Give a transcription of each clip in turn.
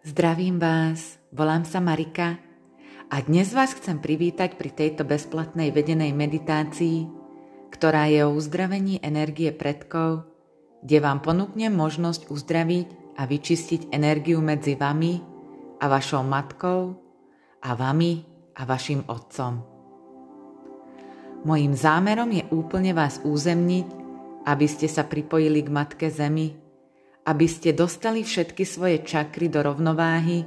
Zdravím vás, volám sa Marika a dnes vás chcem privítať pri tejto bezplatnej vedenej meditácii, ktorá je o uzdravení energie predkov, kde vám ponúknem možnosť uzdraviť a vyčistiť energiu medzi vami a vašou matkou a vami a vašim otcom. Mojím zámerom je úplne vás územniť, aby ste sa pripojili k Matke Zemi aby ste dostali všetky svoje čakry do rovnováhy,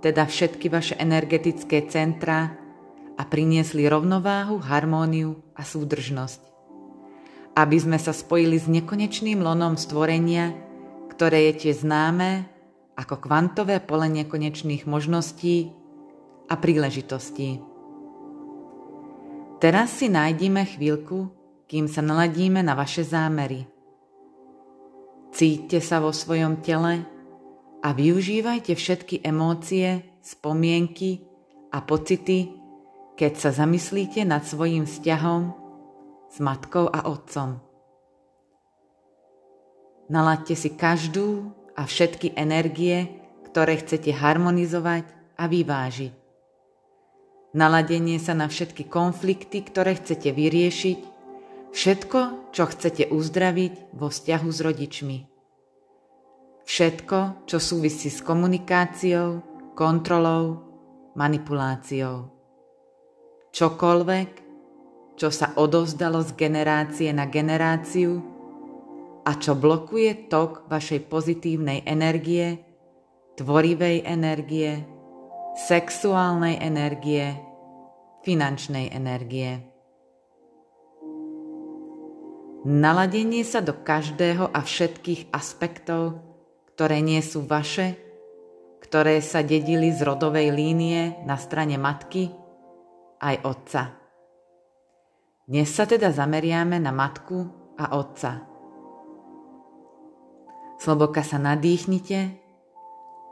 teda všetky vaše energetické centra a priniesli rovnováhu, harmóniu a súdržnosť. Aby sme sa spojili s nekonečným lonom stvorenia, ktoré je tiež známe ako kvantové pole nekonečných možností a príležitostí. Teraz si nájdime chvíľku, kým sa naladíme na vaše zámery – Cíťte sa vo svojom tele a využívajte všetky emócie, spomienky a pocity, keď sa zamyslíte nad svojim vzťahom s matkou a otcom. Nalaďte si každú a všetky energie, ktoré chcete harmonizovať a vyvážiť. Naladenie sa na všetky konflikty, ktoré chcete vyriešiť Všetko, čo chcete uzdraviť vo vzťahu s rodičmi. Všetko, čo súvisí s komunikáciou, kontrolou, manipuláciou. Čokoľvek, čo sa odovzdalo z generácie na generáciu a čo blokuje tok vašej pozitívnej energie, tvorivej energie, sexuálnej energie, finančnej energie. Naladenie sa do každého a všetkých aspektov, ktoré nie sú vaše, ktoré sa dedili z rodovej línie na strane matky aj otca. Dnes sa teda zameriame na matku a otca. Sloboka sa nadýchnite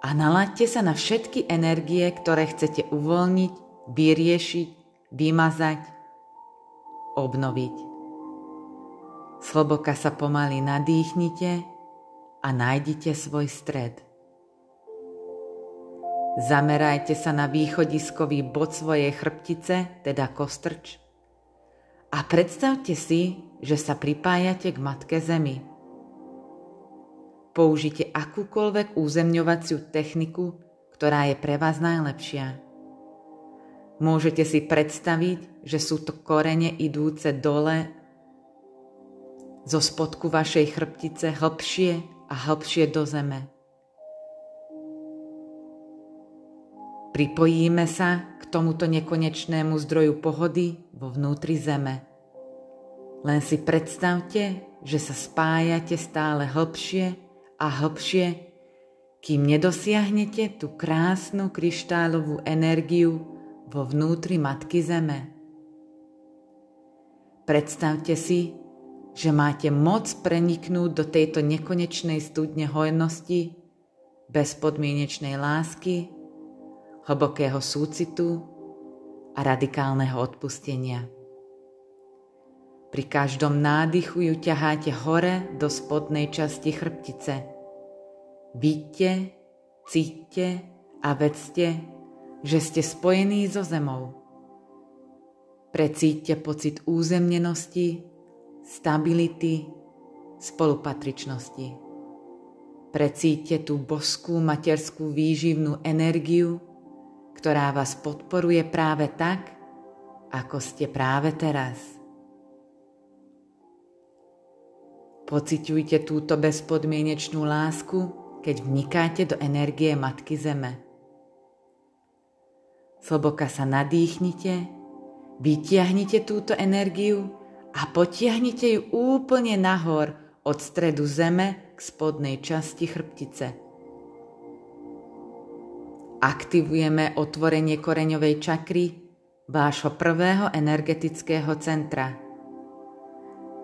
a nalaďte sa na všetky energie, ktoré chcete uvoľniť, vyriešiť, vymazať, obnoviť. Sloboka sa pomaly nadýchnite a nájdite svoj stred. Zamerajte sa na východiskový bod svojej chrbtice, teda kostrč, a predstavte si, že sa pripájate k Matke Zemi. Použite akúkoľvek územňovaciu techniku, ktorá je pre vás najlepšia. Môžete si predstaviť, že sú to korene idúce dole zo spodku vašej chrbtice hlbšie a hlbšie do zeme. Pripojíme sa k tomuto nekonečnému zdroju pohody vo vnútri zeme. Len si predstavte, že sa spájate stále hlbšie a hlbšie, kým nedosiahnete tú krásnu kryštálovú energiu vo vnútri Matky Zeme. Predstavte si, že máte moc preniknúť do tejto nekonečnej studne hojnosti, bezpodmienečnej lásky, hlbokého súcitu a radikálneho odpustenia. Pri každom nádychu ju ťaháte hore do spodnej časti chrbtice. Vidíte, cítte a vedzte, že ste spojení so zemou. Precíťte pocit územnenosti, stability, spolupatričnosti. Precíťte tú boskú materskú výživnú energiu, ktorá vás podporuje práve tak, ako ste práve teraz. Pociťujte túto bezpodmienečnú lásku, keď vnikáte do energie Matky Zeme. Sloboka sa nadýchnite, vytiahnite túto energiu a potiahnite ju úplne nahor od stredu zeme k spodnej časti chrbtice. Aktivujeme otvorenie koreňovej čakry, vášho prvého energetického centra.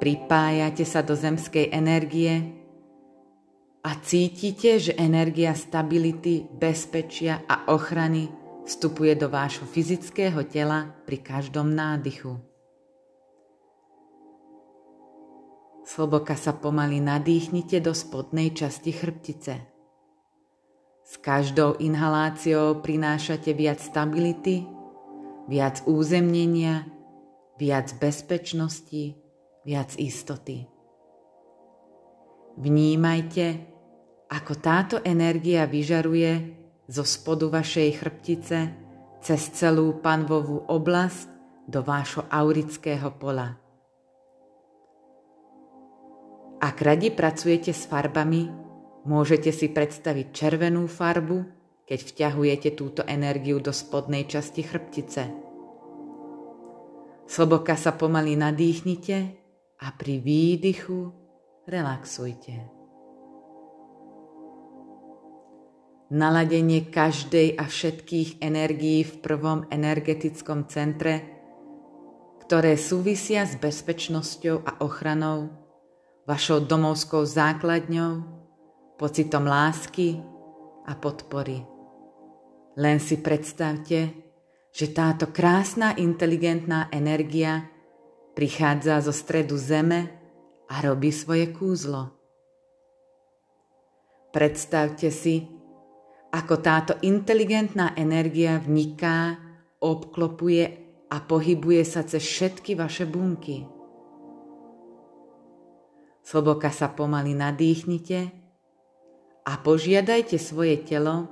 Pripájate sa do zemskej energie a cítite, že energia stability, bezpečia a ochrany vstupuje do vášho fyzického tela pri každom nádychu. Sloboka sa pomaly nadýchnite do spodnej časti chrbtice. S každou inhaláciou prinášate viac stability, viac územnenia, viac bezpečnosti, viac istoty. Vnímajte, ako táto energia vyžaruje zo spodu vašej chrbtice cez celú panvovú oblasť do vášho aurického pola. Ak radi pracujete s farbami, Môžete si predstaviť červenú farbu, keď vťahujete túto energiu do spodnej časti chrbtice. Sloboka sa pomaly nadýchnite a pri výdychu relaxujte. Naladenie každej a všetkých energií v prvom energetickom centre, ktoré súvisia s bezpečnosťou a ochranou, vašou domovskou základňou, pocitom lásky a podpory. Len si predstavte, že táto krásna inteligentná energia prichádza zo stredu zeme a robí svoje kúzlo. Predstavte si, ako táto inteligentná energia vniká, obklopuje a pohybuje sa cez všetky vaše bunky. Sloboka sa pomaly nadýchnite a požiadajte svoje telo,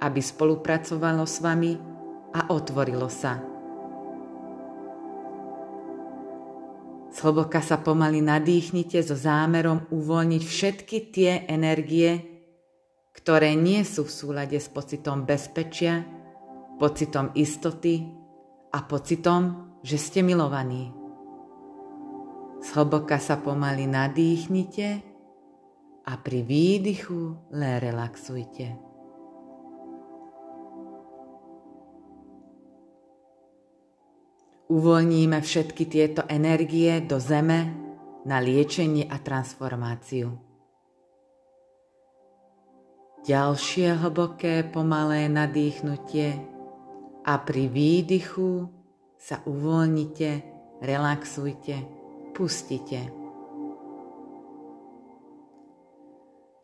aby spolupracovalo s vami a otvorilo sa. Sloboka sa pomaly nadýchnite so zámerom uvoľniť všetky tie energie, ktoré nie sú v súlade s pocitom bezpečia, pocitom istoty a pocitom, že ste milovaní. Sloboka sa pomaly nadýchnite a pri výdychu len relaxujte. Uvoľníme všetky tieto energie do zeme na liečenie a transformáciu. Ďalšie hlboké pomalé nadýchnutie a pri výdychu sa uvoľnite, relaxujte, pustite.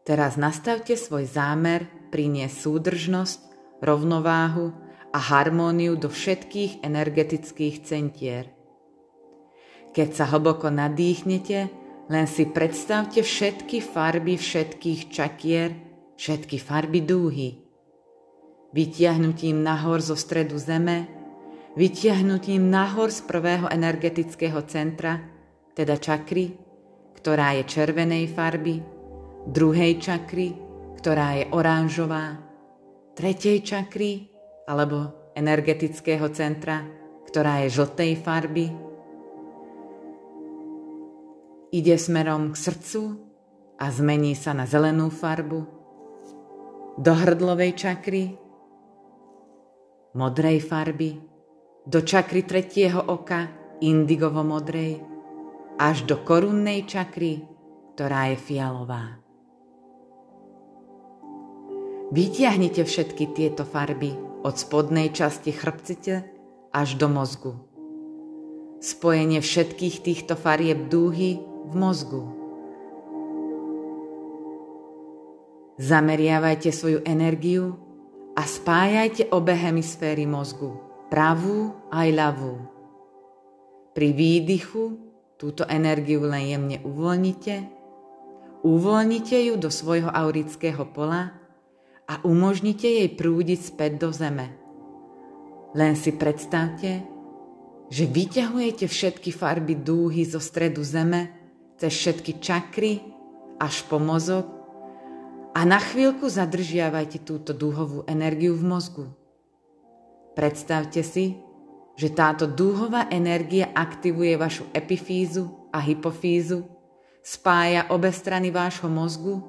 Teraz nastavte svoj zámer priniesť súdržnosť, rovnováhu a harmóniu do všetkých energetických centier. Keď sa hlboko nadýchnete, len si predstavte všetky farby všetkých čakier, všetky farby dúhy. Vytiahnutím nahor zo stredu zeme, vytiahnutím nahor z prvého energetického centra, teda čakry, ktorá je červenej farby, druhej čakry, ktorá je oranžová, tretej čakry alebo energetického centra, ktorá je žltej farby. Ide smerom k srdcu a zmení sa na zelenú farbu. Do hrdlovej čakry, modrej farby, do čakry tretieho oka, indigovo-modrej, až do korunnej čakry, ktorá je fialová. Vytiahnite všetky tieto farby od spodnej časti chrbcite až do mozgu. Spojenie všetkých týchto farieb dúhy v mozgu. Zameriavajte svoju energiu a spájajte obe hemisféry mozgu, pravú aj ľavú. Pri výdychu túto energiu len jemne uvoľnite, uvoľnite ju do svojho aurického pola a umožnite jej prúdiť späť do zeme. Len si predstavte, že vyťahujete všetky farby dúhy zo stredu zeme cez všetky čakry až po mozog a na chvíľku zadržiavajte túto dúhovú energiu v mozgu. Predstavte si, že táto dúhová energia aktivuje vašu epifízu a hypofízu, spája obe strany vášho mozgu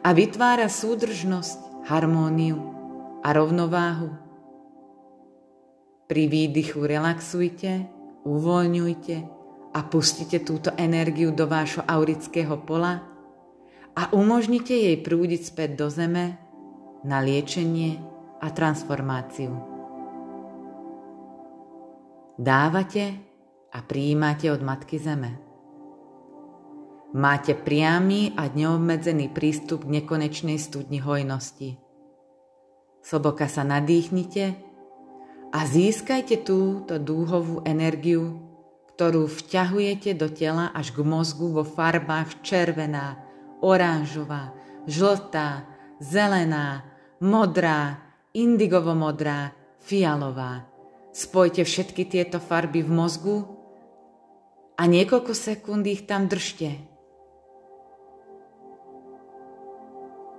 a vytvára súdržnosť harmóniu a rovnováhu. Pri výdychu relaxujte, uvoľňujte a pustite túto energiu do vášho aurického pola a umožnite jej prúdiť späť do zeme na liečenie a transformáciu. Dávate a prijímate od Matky Zeme. Máte priamy a neobmedzený prístup k nekonečnej studni hojnosti. Sloboka sa nadýchnite a získajte túto dúhovú energiu, ktorú vťahujete do tela až k mozgu vo farbách červená, oranžová, žltá, zelená, modrá, indigovo-modrá, fialová. Spojte všetky tieto farby v mozgu a niekoľko sekúnd ich tam držte.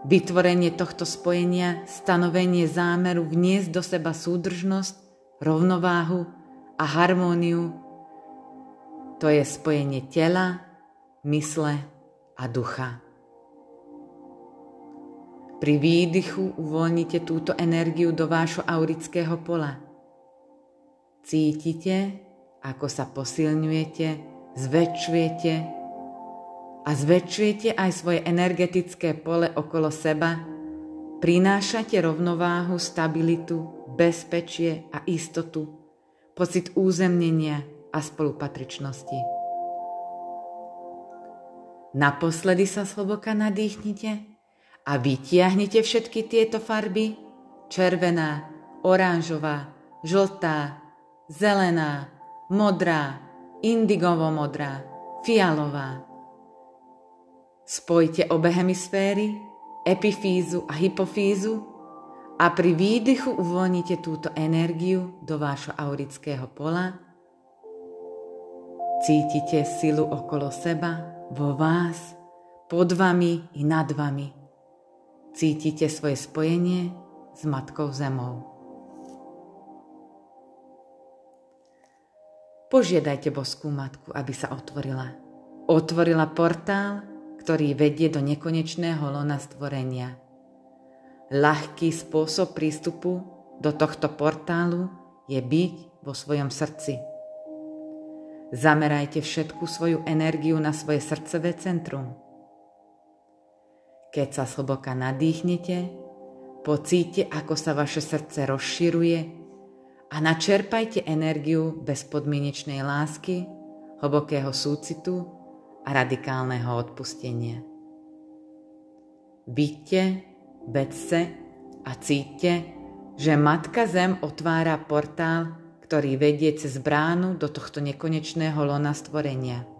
Vytvorenie tohto spojenia, stanovenie zámeru vniesť do seba súdržnosť, rovnováhu a harmóniu, to je spojenie tela, mysle a ducha. Pri výdychu uvoľnite túto energiu do vášho aurického pola. Cítite, ako sa posilňujete, zväčšujete a zväčšujete aj svoje energetické pole okolo seba, prinášate rovnováhu, stabilitu, bezpečie a istotu, pocit územnenia a spolupatričnosti. Naposledy sa sloboka nadýchnite a vytiahnite všetky tieto farby červená, oranžová, žltá, zelená, modrá, indigovo-modrá, fialová. Spojte obe hemisféry, epifízu a hypofízu a pri výdychu uvoľnite túto energiu do vášho aurického pola. Cítite silu okolo seba, vo vás, pod vami i nad vami. Cítite svoje spojenie s Matkou Zemou. Požiadajte Boskú Matku, aby sa otvorila. Otvorila portál, ktorý vedie do nekonečného lona stvorenia. Ľahký spôsob prístupu do tohto portálu je byť vo svojom srdci. Zamerajte všetku svoju energiu na svoje srdcové centrum – keď sa slboka nadýchnete, pocíte, ako sa vaše srdce rozširuje a načerpajte energiu bezpodmienečnej lásky, hlbokého súcitu a radikálneho odpustenia. Byďte, vedce a cíťte, že Matka Zem otvára portál, ktorý vedie cez bránu do tohto nekonečného lona stvorenia –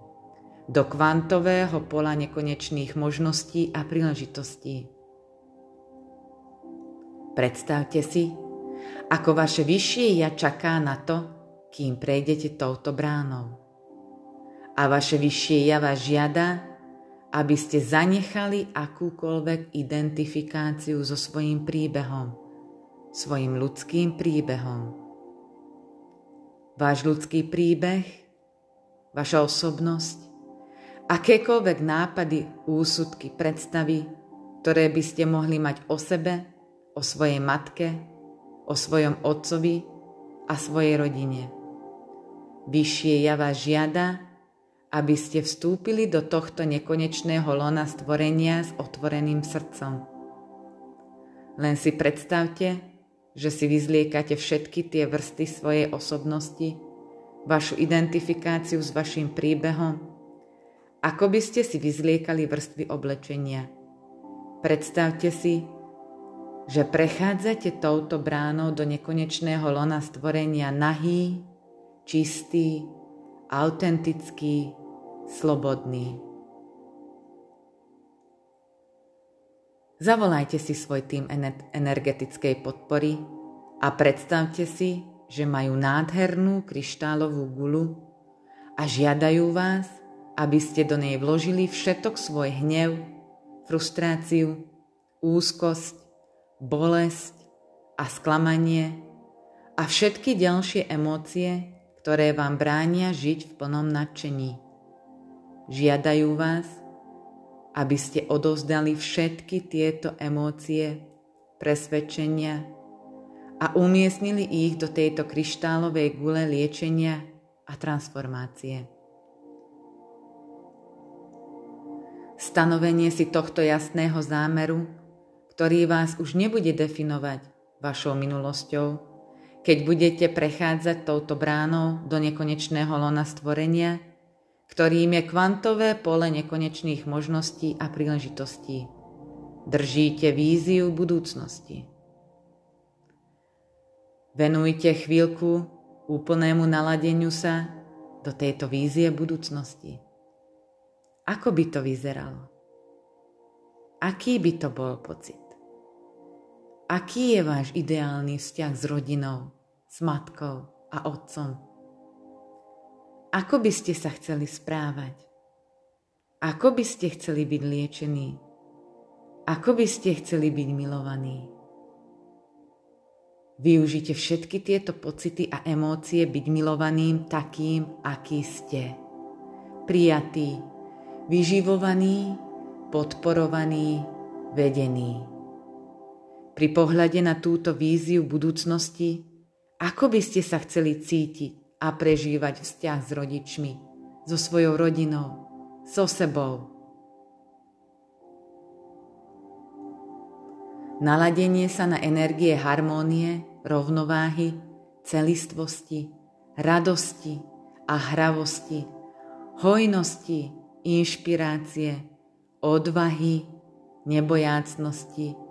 do kvantového pola nekonečných možností a príležitostí. Predstavte si, ako vaše vyššie ja čaká na to, kým prejdete touto bránou. A vaše vyššie ja vás žiada, aby ste zanechali akúkoľvek identifikáciu so svojím príbehom, svojim ľudským príbehom. Váš ľudský príbeh, vaša osobnosť, akékoľvek nápady, úsudky, predstavy, ktoré by ste mohli mať o sebe, o svojej matke, o svojom otcovi a svojej rodine. Vyššie ja vás žiada, aby ste vstúpili do tohto nekonečného lona stvorenia s otvoreným srdcom. Len si predstavte, že si vyzliekate všetky tie vrsty svojej osobnosti, vašu identifikáciu s vašim príbehom, ako by ste si vyzliekali vrstvy oblečenia. Predstavte si, že prechádzate touto bránou do nekonečného lona stvorenia nahý, čistý, autentický, slobodný. Zavolajte si svoj tým energetickej podpory a predstavte si, že majú nádhernú kryštálovú gulu a žiadajú vás, aby ste do nej vložili všetok svoj hnev, frustráciu, úzkosť, bolesť a sklamanie a všetky ďalšie emócie, ktoré vám bránia žiť v plnom nadšení. Žiadajú vás, aby ste odovzdali všetky tieto emócie, presvedčenia a umiestnili ich do tejto kryštálovej gule liečenia a transformácie. Stanovenie si tohto jasného zámeru, ktorý vás už nebude definovať vašou minulosťou, keď budete prechádzať touto bránou do nekonečného lona stvorenia, ktorým je kvantové pole nekonečných možností a príležitostí. Držíte víziu budúcnosti. Venujte chvíľku úplnému naladeniu sa do tejto vízie budúcnosti. Ako by to vyzeralo? Aký by to bol pocit? Aký je váš ideálny vzťah s rodinou, s matkou a otcom? Ako by ste sa chceli správať? Ako by ste chceli byť liečení? Ako by ste chceli byť milovaní? Využite všetky tieto pocity a emócie byť milovaným takým, aký ste. Prijatý, vyživovaný, podporovaný, vedený. Pri pohľade na túto víziu budúcnosti, ako by ste sa chceli cítiť a prežívať vzťah s rodičmi, so svojou rodinou, so sebou. Naladenie sa na energie harmónie rovnováhy, celistvosti, radosti a hravosti, hojnosti, inšpirácie, odvahy, nebojácnosti,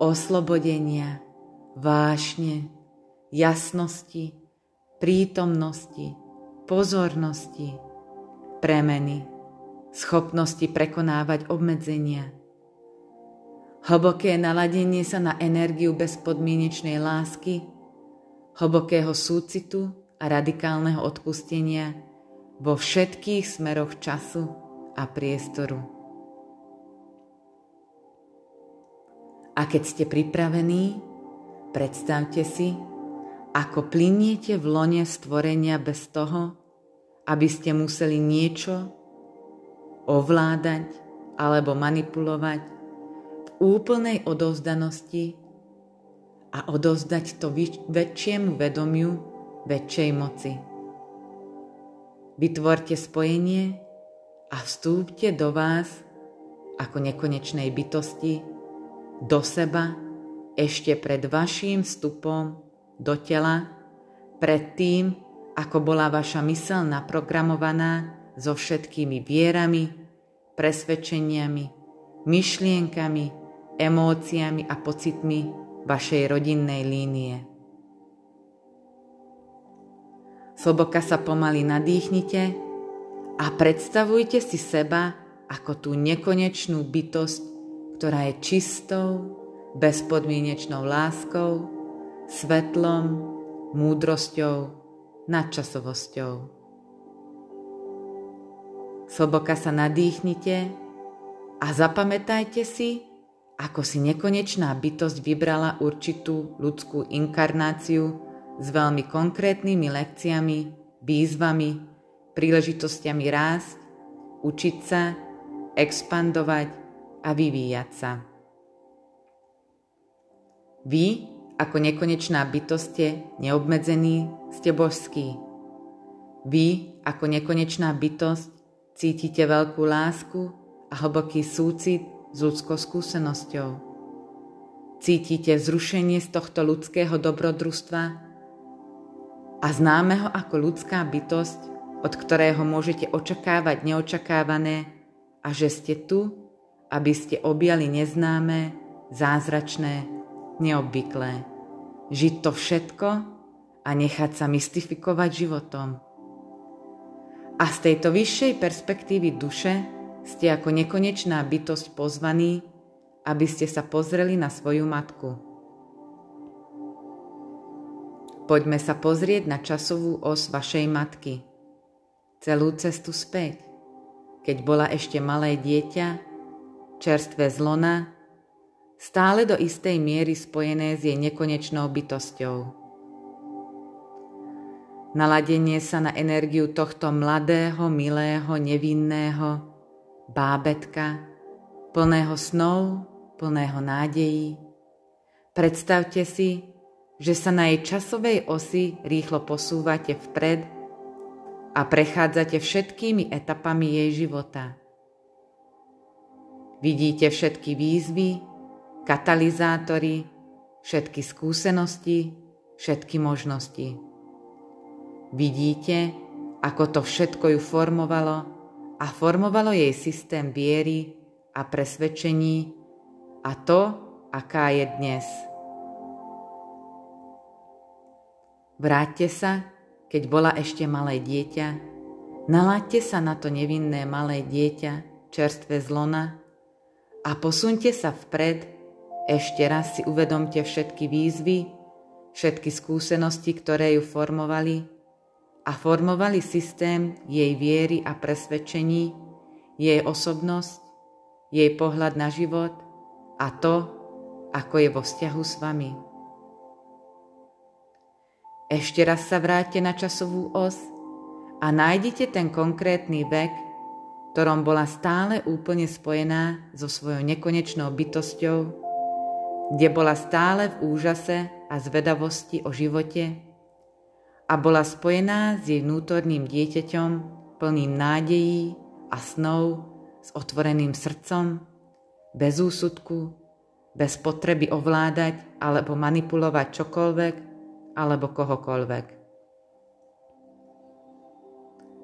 oslobodenia, vášne, jasnosti, prítomnosti, pozornosti, premeny, schopnosti prekonávať obmedzenia – hlboké naladenie sa na energiu bezpodmienečnej lásky, hlbokého súcitu a radikálneho odpustenia vo všetkých smeroch času a priestoru. A keď ste pripravení, predstavte si, ako pliniete v lone stvorenia bez toho, aby ste museli niečo ovládať alebo manipulovať úplnej odovzdanosti a odovzdať to väčšiemu vedomiu, väčšej moci. Vytvorte spojenie a vstúpte do vás ako nekonečnej bytosti, do seba, ešte pred vaším vstupom do tela, pred tým, ako bola vaša mysel naprogramovaná so všetkými vierami, presvedčeniami, myšlienkami, emóciami a pocitmi vašej rodinnej línie. Sloboka sa pomaly nadýchnite a predstavujte si seba ako tú nekonečnú bytosť, ktorá je čistou, bezpodmienečnou láskou, svetlom, múdrosťou, nadčasovosťou. Sloboka sa nadýchnite a zapamätajte si, ako si nekonečná bytosť vybrala určitú ľudskú inkarnáciu s veľmi konkrétnymi lekciami, výzvami, príležitostiami rásť, učiť sa, expandovať a vyvíjať sa. Vy, ako nekonečná bytosť, ste neobmedzení, ste božskí. Vy, ako nekonečná bytosť, cítite veľkú lásku a hlboký súcit s ľudskou skúsenosťou. Cítite vzrušenie z tohto ľudského dobrodružstva a známeho ako ľudská bytosť, od ktorého môžete očakávať neočakávané a že ste tu, aby ste objali neznáme, zázračné, neobvyklé. Žiť to všetko a nechať sa mystifikovať životom. A z tejto vyššej perspektívy duše ste ako nekonečná bytosť pozvaní, aby ste sa pozreli na svoju matku. Poďme sa pozrieť na časovú os vašej matky. Celú cestu späť, keď bola ešte malé dieťa, čerstvé zlona, stále do istej miery spojené s jej nekonečnou bytosťou. Naladenie sa na energiu tohto mladého, milého, nevinného, bábetka, plného snov, plného nádejí. Predstavte si, že sa na jej časovej osi rýchlo posúvate vpred a prechádzate všetkými etapami jej života. Vidíte všetky výzvy, katalizátory, všetky skúsenosti, všetky možnosti. Vidíte, ako to všetko ju formovalo a formovalo jej systém viery a presvedčení a to, aká je dnes. Vráťte sa, keď bola ešte malé dieťa, nalaďte sa na to nevinné malé dieťa, čerstvé zlona a posunte sa vpred, ešte raz si uvedomte všetky výzvy, všetky skúsenosti, ktoré ju formovali a formovali systém jej viery a presvedčení, jej osobnosť, jej pohľad na život a to, ako je vo vzťahu s vami. Ešte raz sa vráťte na časovú os a nájdite ten konkrétny vek, ktorom bola stále úplne spojená so svojou nekonečnou bytosťou, kde bola stále v úžase a zvedavosti o živote a bola spojená s jej vnútorným dieťaťom plným nádejí a snov s otvoreným srdcom, bez úsudku, bez potreby ovládať alebo manipulovať čokoľvek, alebo kohokoľvek.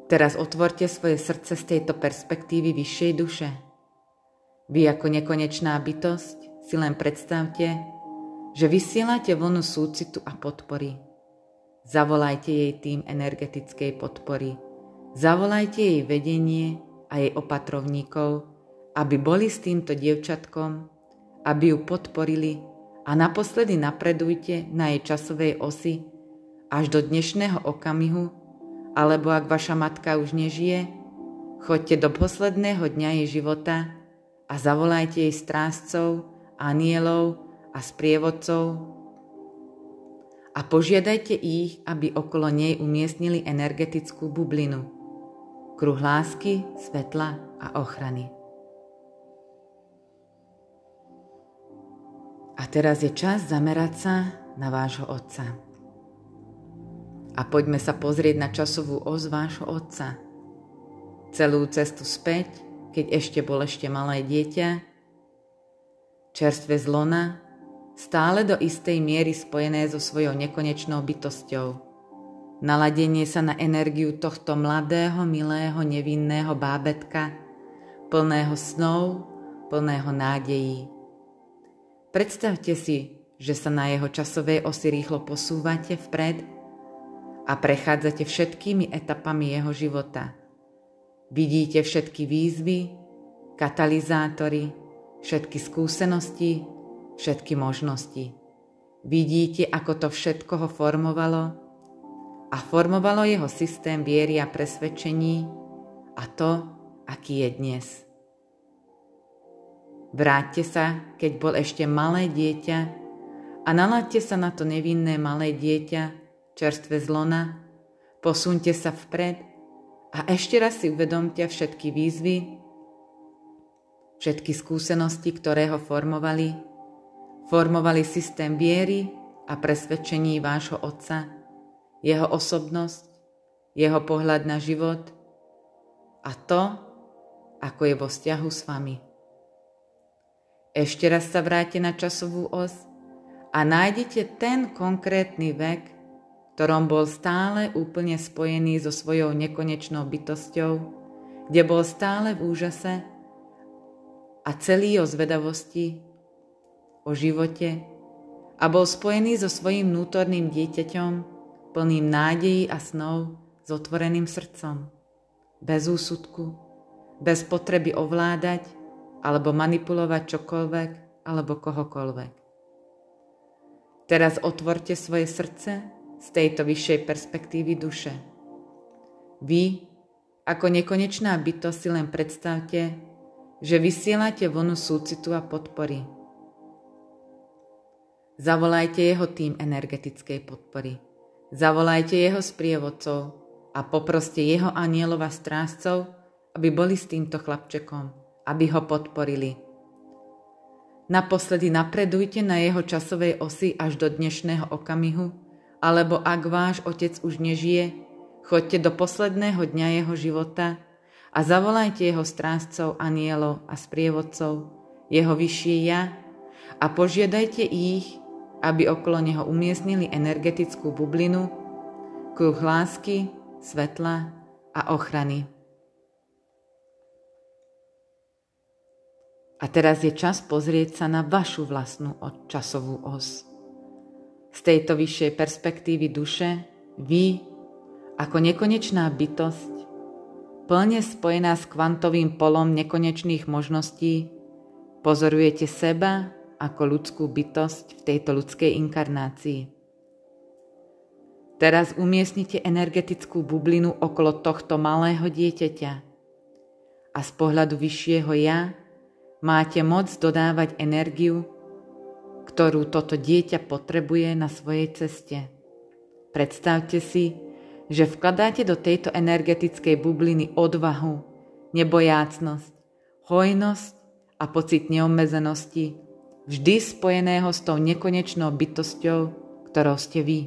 Teraz otvorte svoje srdce z tejto perspektívy vyššej duše. Vy ako nekonečná bytosť si len predstavte, že vysielate vlnu súcitu a podpory. Zavolajte jej tým energetickej podpory. Zavolajte jej vedenie a jej opatrovníkov, aby boli s týmto dievčatkom, aby ju podporili a naposledy napredujte na jej časovej osi až do dnešného okamihu, alebo ak vaša matka už nežije, choďte do posledného dňa jej života a zavolajte jej strážcov, anielov a sprievodcov a požiadajte ich, aby okolo nej umiestnili energetickú bublinu, kruh lásky, svetla a ochrany. A teraz je čas zamerať sa na vášho Otca. A poďme sa pozrieť na časovú os vášho Otca. Celú cestu späť, keď ešte bol ešte malé dieťa, čerstvé zlona, stále do istej miery spojené so svojou nekonečnou bytosťou. Naladenie sa na energiu tohto mladého, milého, nevinného bábetka, plného snov, plného nádejí. Predstavte si, že sa na jeho časovej osi rýchlo posúvate vpred a prechádzate všetkými etapami jeho života. Vidíte všetky výzvy, katalizátory, všetky skúsenosti, všetky možnosti. Vidíte, ako to všetko ho formovalo a formovalo jeho systém viery a presvedčení a to, aký je dnes. Vráťte sa, keď bol ešte malé dieťa a naladte sa na to nevinné malé dieťa, čerstvé zlona, posunte sa vpred a ešte raz si uvedomte všetky výzvy, všetky skúsenosti, ktoré ho formovali, formovali systém viery a presvedčení vášho Otca, jeho osobnosť, jeho pohľad na život a to, ako je vo vzťahu s vami. Ešte raz sa vráte na časovú os a nájdete ten konkrétny vek, ktorom bol stále úplne spojený so svojou nekonečnou bytosťou, kde bol stále v úžase a celý o zvedavosti, o živote a bol spojený so svojím vnútorným dieťaťom, plným nádejí a snov s otvoreným srdcom, bez úsudku, bez potreby ovládať alebo manipulovať čokoľvek alebo kohokoľvek. Teraz otvorte svoje srdce z tejto vyššej perspektívy duše. Vy, ako nekonečná bytosť, si len predstavte, že vysielate vonu súcitu a podpory. Zavolajte jeho tým energetickej podpory. Zavolajte jeho sprievodcov a poproste jeho anielov a strážcov, aby boli s týmto chlapčekom aby ho podporili. Naposledy napredujte na jeho časovej osi až do dnešného okamihu, alebo ak váš otec už nežije, choďte do posledného dňa jeho života a zavolajte jeho strážcov, anielov a sprievodcov, jeho vyššie ja a požiadajte ich, aby okolo neho umiestnili energetickú bublinu, kruh lásky, svetla a ochrany. A teraz je čas pozrieť sa na vašu vlastnú časovú os. Z tejto vyššej perspektívy duše vy, ako nekonečná bytosť, plne spojená s kvantovým polom nekonečných možností, pozorujete seba ako ľudskú bytosť v tejto ľudskej inkarnácii. Teraz umiestnite energetickú bublinu okolo tohto malého dieťaťa a z pohľadu vyššieho ja máte moc dodávať energiu, ktorú toto dieťa potrebuje na svojej ceste. Predstavte si, že vkladáte do tejto energetickej bubliny odvahu, nebojácnosť, hojnosť a pocit neomezenosti, vždy spojeného s tou nekonečnou bytosťou, ktorou ste vy.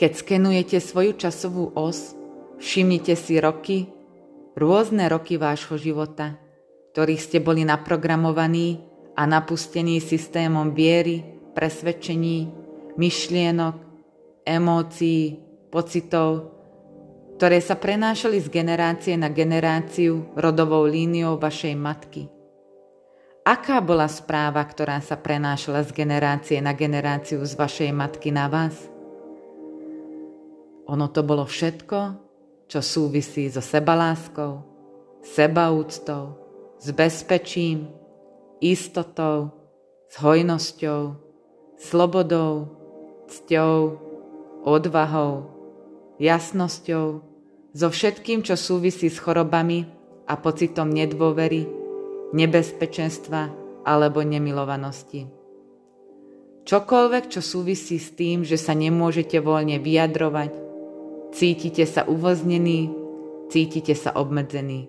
Keď skenujete svoju časovú os, všimnite si roky, rôzne roky vášho života, ktorých ste boli naprogramovaní a napustení systémom viery, presvedčení, myšlienok, emócií, pocitov, ktoré sa prenášali z generácie na generáciu rodovou líniou vašej matky. Aká bola správa, ktorá sa prenášala z generácie na generáciu z vašej matky na vás? Ono to bolo všetko, čo súvisí so sebaláskou, sebaúctou, s bezpečím, istotou, s hojnosťou, slobodou, cťou, odvahou, jasnosťou, so všetkým, čo súvisí s chorobami a pocitom nedôvery, nebezpečenstva alebo nemilovanosti. Čokoľvek, čo súvisí s tým, že sa nemôžete voľne vyjadrovať, Cítite sa uvoznení, cítite sa obmedzení.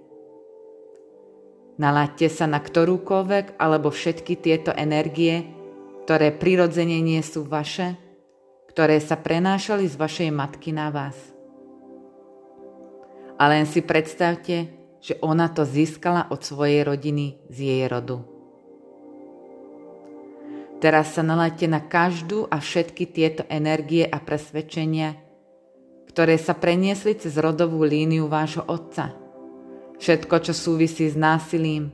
Nalaďte sa na ktorúkoľvek alebo všetky tieto energie, ktoré prirodzene nie sú vaše, ktoré sa prenášali z vašej matky na vás. A len si predstavte, že ona to získala od svojej rodiny z jej rodu. Teraz sa nalaďte na každú a všetky tieto energie a presvedčenia, ktoré sa preniesli cez rodovú líniu vášho otca. Všetko, čo súvisí s násilím,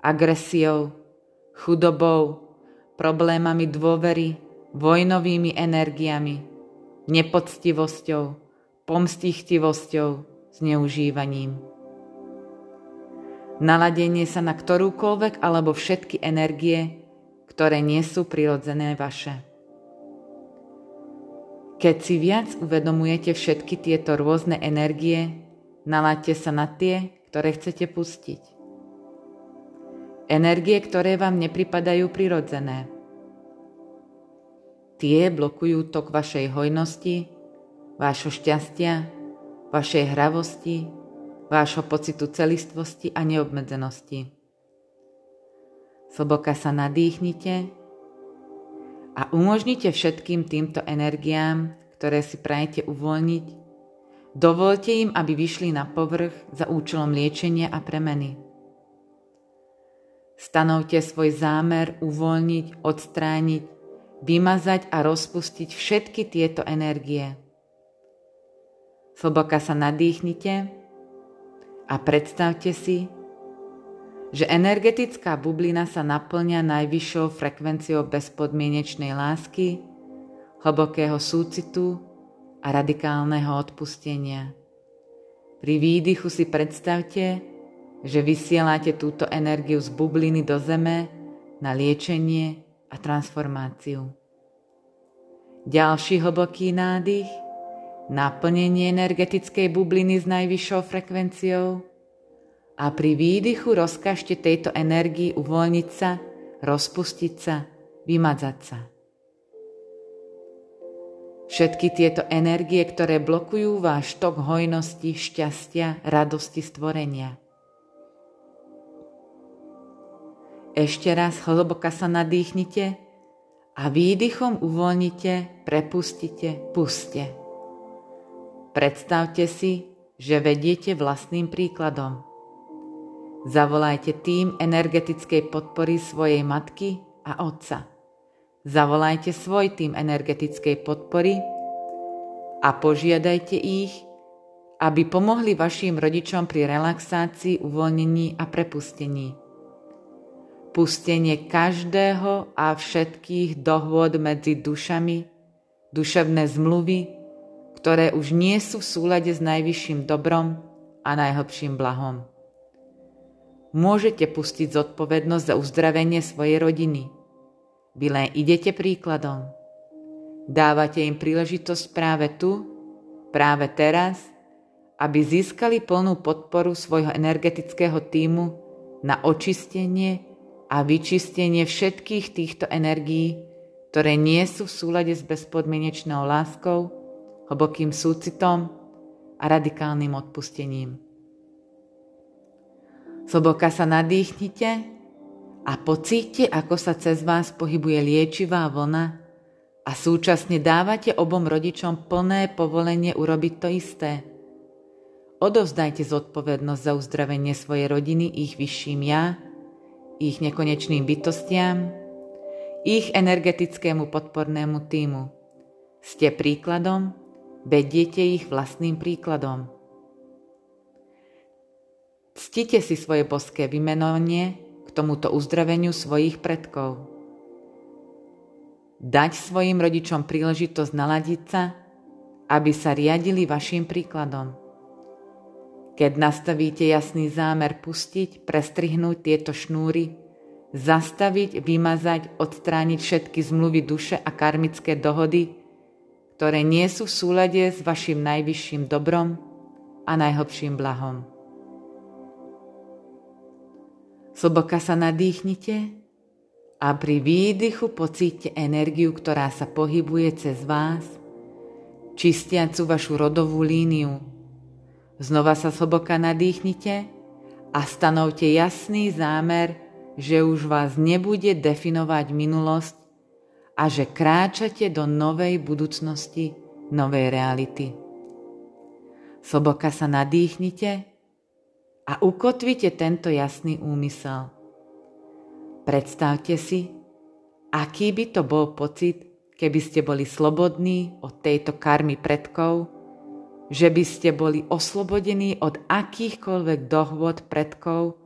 agresiou, chudobou, problémami dôvery, vojnovými energiami, nepoctivosťou, pomstichtivosťou, zneužívaním. Naladenie sa na ktorúkoľvek alebo všetky energie, ktoré nie sú prirodzené vaše. Keď si viac uvedomujete všetky tieto rôzne energie, naláďte sa na tie, ktoré chcete pustiť. Energie, ktoré vám nepripadajú prirodzené. Tie blokujú tok vašej hojnosti, vášho šťastia, vašej hravosti, vášho pocitu celistvosti a neobmedzenosti. Sloboka sa nadýchnite a umožnite všetkým týmto energiám, ktoré si prajete uvoľniť, dovolte im, aby vyšli na povrch za účelom liečenia a premeny. Stanovte svoj zámer uvoľniť, odstrániť, vymazať a rozpustiť všetky tieto energie. Slboka sa nadýchnite a predstavte si, že energetická bublina sa naplňa najvyššou frekvenciou bezpodmienečnej lásky, hlbokého súcitu a radikálneho odpustenia. Pri výdychu si predstavte, že vysielate túto energiu z bubliny do zeme na liečenie a transformáciu. Ďalší hlboký nádych, naplnenie energetickej bubliny s najvyššou frekvenciou a pri výdychu rozkažte tejto energii uvoľniť sa, rozpustiť sa, vymadzať sa. Všetky tieto energie, ktoré blokujú váš tok hojnosti, šťastia, radosti stvorenia. Ešte raz hlboka sa nadýchnite a výdychom uvoľnite, prepustite, puste. Predstavte si, že vediete vlastným príkladom. Zavolajte tým energetickej podpory svojej matky a otca. Zavolajte svoj tým energetickej podpory a požiadajte ich, aby pomohli vašim rodičom pri relaxácii, uvoľnení a prepustení. pustenie každého a všetkých dohôd medzi dušami, duševné zmluvy, ktoré už nie sú v súlade s najvyšším dobrom a najhlbším blahom. Môžete pustiť zodpovednosť za uzdravenie svojej rodiny. Vy len idete príkladom. Dávate im príležitosť práve tu, práve teraz, aby získali plnú podporu svojho energetického týmu na očistenie a vyčistenie všetkých týchto energií, ktoré nie sú v súlade s bezpodmienečnou láskou, hlbokým súcitom a radikálnym odpustením. Zhlboka sa nadýchnite a pocíte, ako sa cez vás pohybuje liečivá vlna a súčasne dávate obom rodičom plné povolenie urobiť to isté. Odovzdajte zodpovednosť za uzdravenie svojej rodiny ich vyšším ja, ich nekonečným bytostiam, ich energetickému podpornému týmu. Ste príkladom, vediete ich vlastným príkladom. Ctite si svoje boské vymenovanie tomuto uzdraveniu svojich predkov. Dať svojim rodičom príležitosť naladiť sa, aby sa riadili vašim príkladom. Keď nastavíte jasný zámer pustiť, prestrihnúť tieto šnúry, zastaviť, vymazať, odstrániť všetky zmluvy duše a karmické dohody, ktoré nie sú v súlade s vašim najvyšším dobrom a najhlbším blahom. Slboka sa nadýchnite a pri výdychu pocíte energiu, ktorá sa pohybuje cez vás, čistiacu vašu rodovú líniu. Znova sa slboka nadýchnite a stanovte jasný zámer, že už vás nebude definovať minulosť a že kráčate do novej budúcnosti, novej reality. Slboka sa nadýchnite a ukotvite tento jasný úmysel. Predstavte si, aký by to bol pocit, keby ste boli slobodní od tejto karmy predkov, že by ste boli oslobodení od akýchkoľvek dohôd predkov,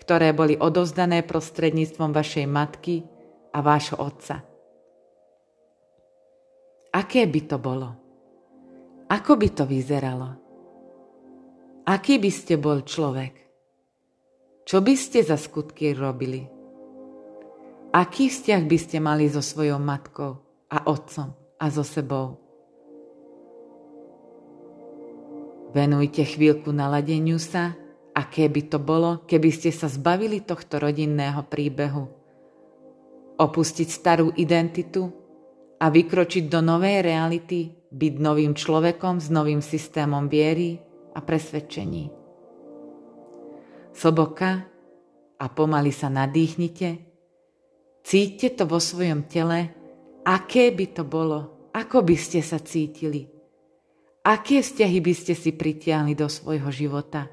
ktoré boli odozdané prostredníctvom vašej matky a vášho otca. Aké by to bolo? Ako by to vyzeralo? Aký by ste bol človek? Čo by ste za skutky robili? Aký vzťah by ste mali so svojou matkou a otcom a so sebou? Venujte chvíľku naladeniu sa, aké by to bolo, keby ste sa zbavili tohto rodinného príbehu. Opustiť starú identitu a vykročiť do novej reality, byť novým človekom s novým systémom viery, a presvedčení. Soboka a pomaly sa nadýchnite, cíťte to vo svojom tele, aké by to bolo, ako by ste sa cítili, aké vzťahy by ste si pritiahli do svojho života.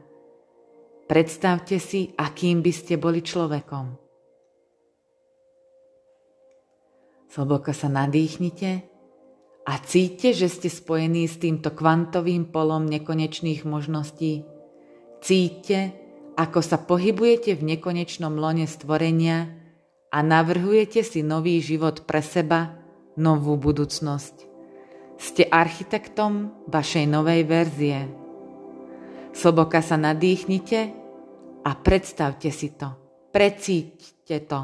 Predstavte si, akým by ste boli človekom. Sloboko sa nadýchnite a cíte, že ste spojení s týmto kvantovým polom nekonečných možností. Cíte, ako sa pohybujete v nekonečnom lone stvorenia a navrhujete si nový život pre seba, novú budúcnosť. Ste architektom vašej novej verzie. Sloboka sa nadýchnite a predstavte si to. Precíťte to.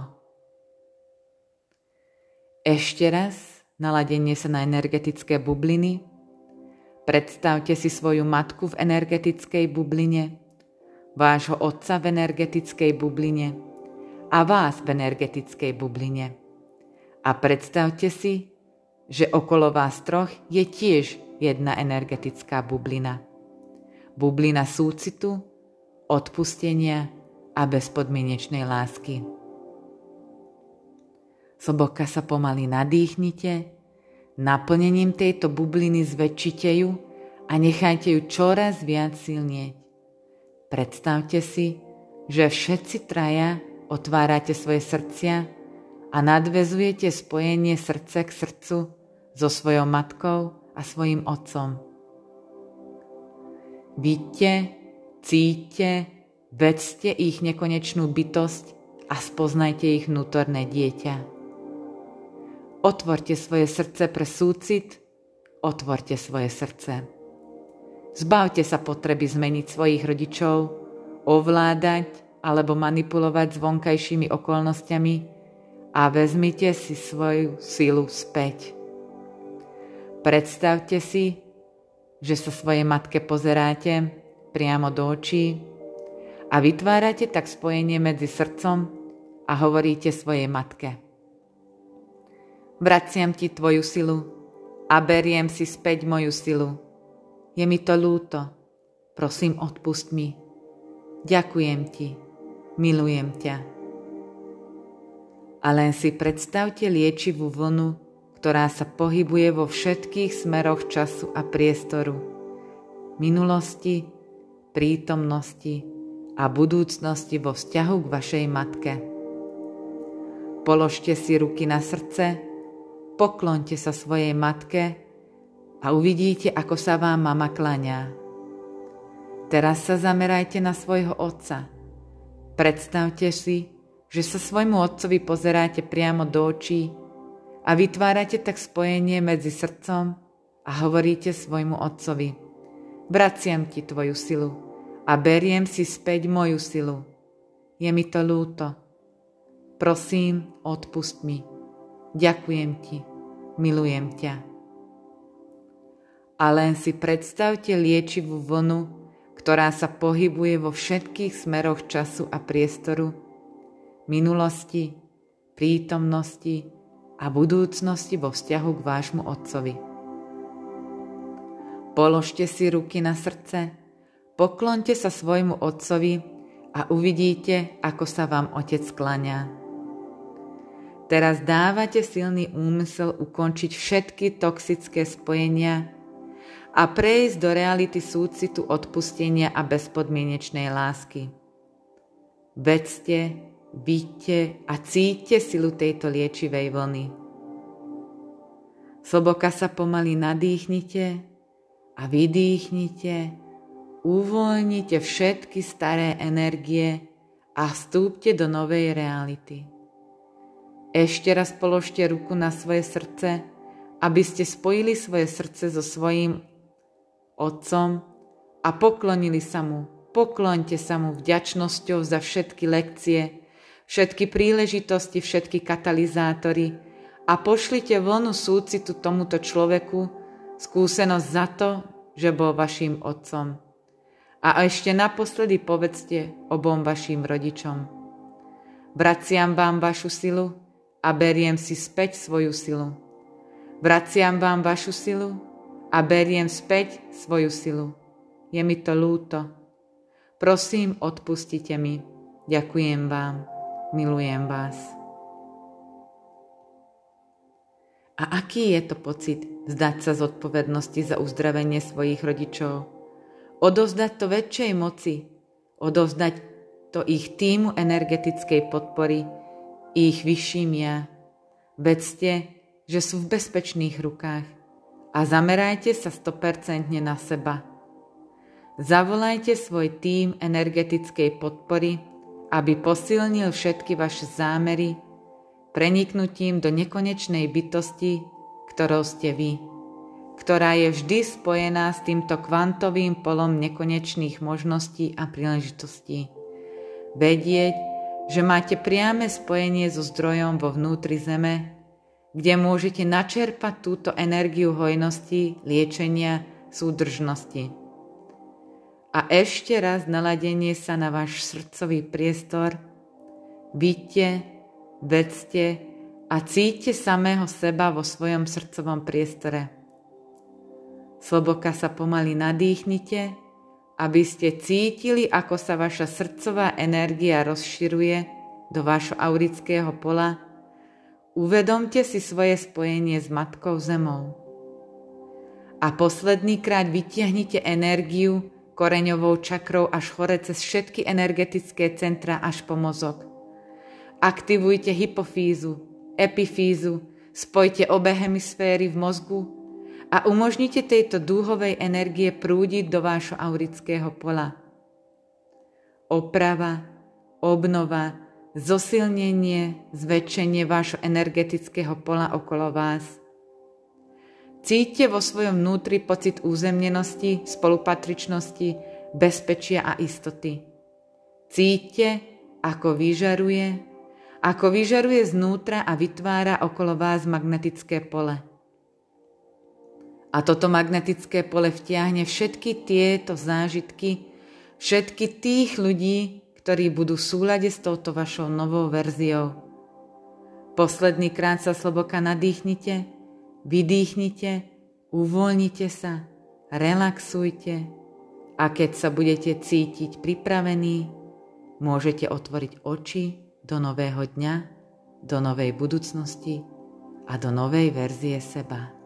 Ešte raz naladenie sa na energetické bubliny. Predstavte si svoju matku v energetickej bubline, vášho otca v energetickej bubline a vás v energetickej bubline. A predstavte si, že okolo vás troch je tiež jedna energetická bublina. Bublina súcitu, odpustenia a bezpodmienečnej lásky. Zhlboka sa pomaly nadýchnite, naplnením tejto bubliny zväčšite ju a nechajte ju čoraz viac silnieť. Predstavte si, že všetci traja otvárate svoje srdcia a nadvezujete spojenie srdce k srdcu so svojou matkou a svojim otcom. Vidíte, cíte, vedzte ich nekonečnú bytosť a spoznajte ich vnútorné dieťa. Otvorte svoje srdce pre súcit, otvorte svoje srdce. Zbavte sa potreby zmeniť svojich rodičov, ovládať alebo manipulovať s vonkajšími okolnostiami a vezmite si svoju silu späť. Predstavte si, že sa svojej matke pozeráte priamo do očí a vytvárate tak spojenie medzi srdcom a hovoríte svojej matke. Vraciam ti tvoju silu a beriem si späť moju silu. Je mi to lúto. Prosím, odpust mi. Ďakujem ti. Milujem ťa. A len si predstavte liečivú vlnu, ktorá sa pohybuje vo všetkých smeroch času a priestoru. Minulosti, prítomnosti a budúcnosti vo vzťahu k vašej matke. Položte si ruky na srdce, poklonte sa svojej matke a uvidíte, ako sa vám mama klaňa. Teraz sa zamerajte na svojho otca. Predstavte si, že sa svojmu otcovi pozeráte priamo do očí a vytvárate tak spojenie medzi srdcom a hovoríte svojmu otcovi. Vraciam ti tvoju silu a beriem si späť moju silu. Je mi to lúto. Prosím, odpust mi. Ďakujem ti. Milujem ťa. A len si predstavte liečivú vlnu, ktorá sa pohybuje vo všetkých smeroch času a priestoru, minulosti, prítomnosti, a budúcnosti vo vzťahu k vášmu Otcovi. Položte si ruky na srdce, poklonte sa svojmu Otcovi a uvidíte, ako sa vám Otec klaňa. Teraz dávate silný úmysel ukončiť všetky toxické spojenia a prejsť do reality súcitu odpustenia a bezpodmienečnej lásky. Vedzte, Byďte a cíťte silu tejto liečivej vlny. Sloboka sa pomaly nadýchnite a vydýchnite, uvoľnite všetky staré energie a vstúpte do novej reality. Ešte raz položte ruku na svoje srdce, aby ste spojili svoje srdce so svojím Otcom a poklonili sa mu. Pokloňte sa mu vďačnosťou za všetky lekcie, všetky príležitosti, všetky katalizátory a pošlite vlnu súcitu tomuto človeku, skúsenosť za to, že bol vašim otcom. A ešte naposledy povedzte obom vašim rodičom. Vraciam vám vašu silu a beriem si späť svoju silu. Vraciam vám vašu silu a beriem späť svoju silu. Je mi to lúto. Prosím, odpustite mi. Ďakujem vám. Milujem vás. A aký je to pocit zdať sa z odpovednosti za uzdravenie svojich rodičov? Odovzdať to väčšej moci, odovzdať to ich týmu energetickej podpory, ich vyšším ja. Vedzte, že sú v bezpečných rukách a zamerajte sa 100% na seba. Zavolajte svoj tým energetickej podpory aby posilnil všetky vaše zámery preniknutím do nekonečnej bytosti, ktorou ste vy, ktorá je vždy spojená s týmto kvantovým polom nekonečných možností a príležitostí. Vedieť, že máte priame spojenie so zdrojom vo vnútri Zeme, kde môžete načerpať túto energiu hojnosti, liečenia, súdržnosti a ešte raz naladenie sa na váš srdcový priestor. Byďte, vedzte a cíťte samého seba vo svojom srdcovom priestore. Sloboka sa pomaly nadýchnite, aby ste cítili, ako sa vaša srdcová energia rozširuje do vášho aurického pola. Uvedomte si svoje spojenie s Matkou Zemou. A posledný krát vytiahnite energiu, koreňovou čakrou až hore cez všetky energetické centra až po mozog. Aktivujte hypofízu, epifízu, spojte obe hemisféry v mozgu a umožnite tejto dúhovej energie prúdiť do vášho aurického pola. Oprava, obnova, zosilnenie, zväčšenie vášho energetického pola okolo vás. Cíťte vo svojom vnútri pocit územnenosti, spolupatričnosti, bezpečia a istoty. Cíťte, ako vyžaruje, ako vyžaruje znútra a vytvára okolo vás magnetické pole. A toto magnetické pole vtiahne všetky tieto zážitky, všetky tých ľudí, ktorí budú v súlade s touto vašou novou verziou. Posledný krát sa sloboka nadýchnite, vydýchnite, uvoľnite sa, relaxujte a keď sa budete cítiť pripravení, môžete otvoriť oči do nového dňa, do novej budúcnosti a do novej verzie seba.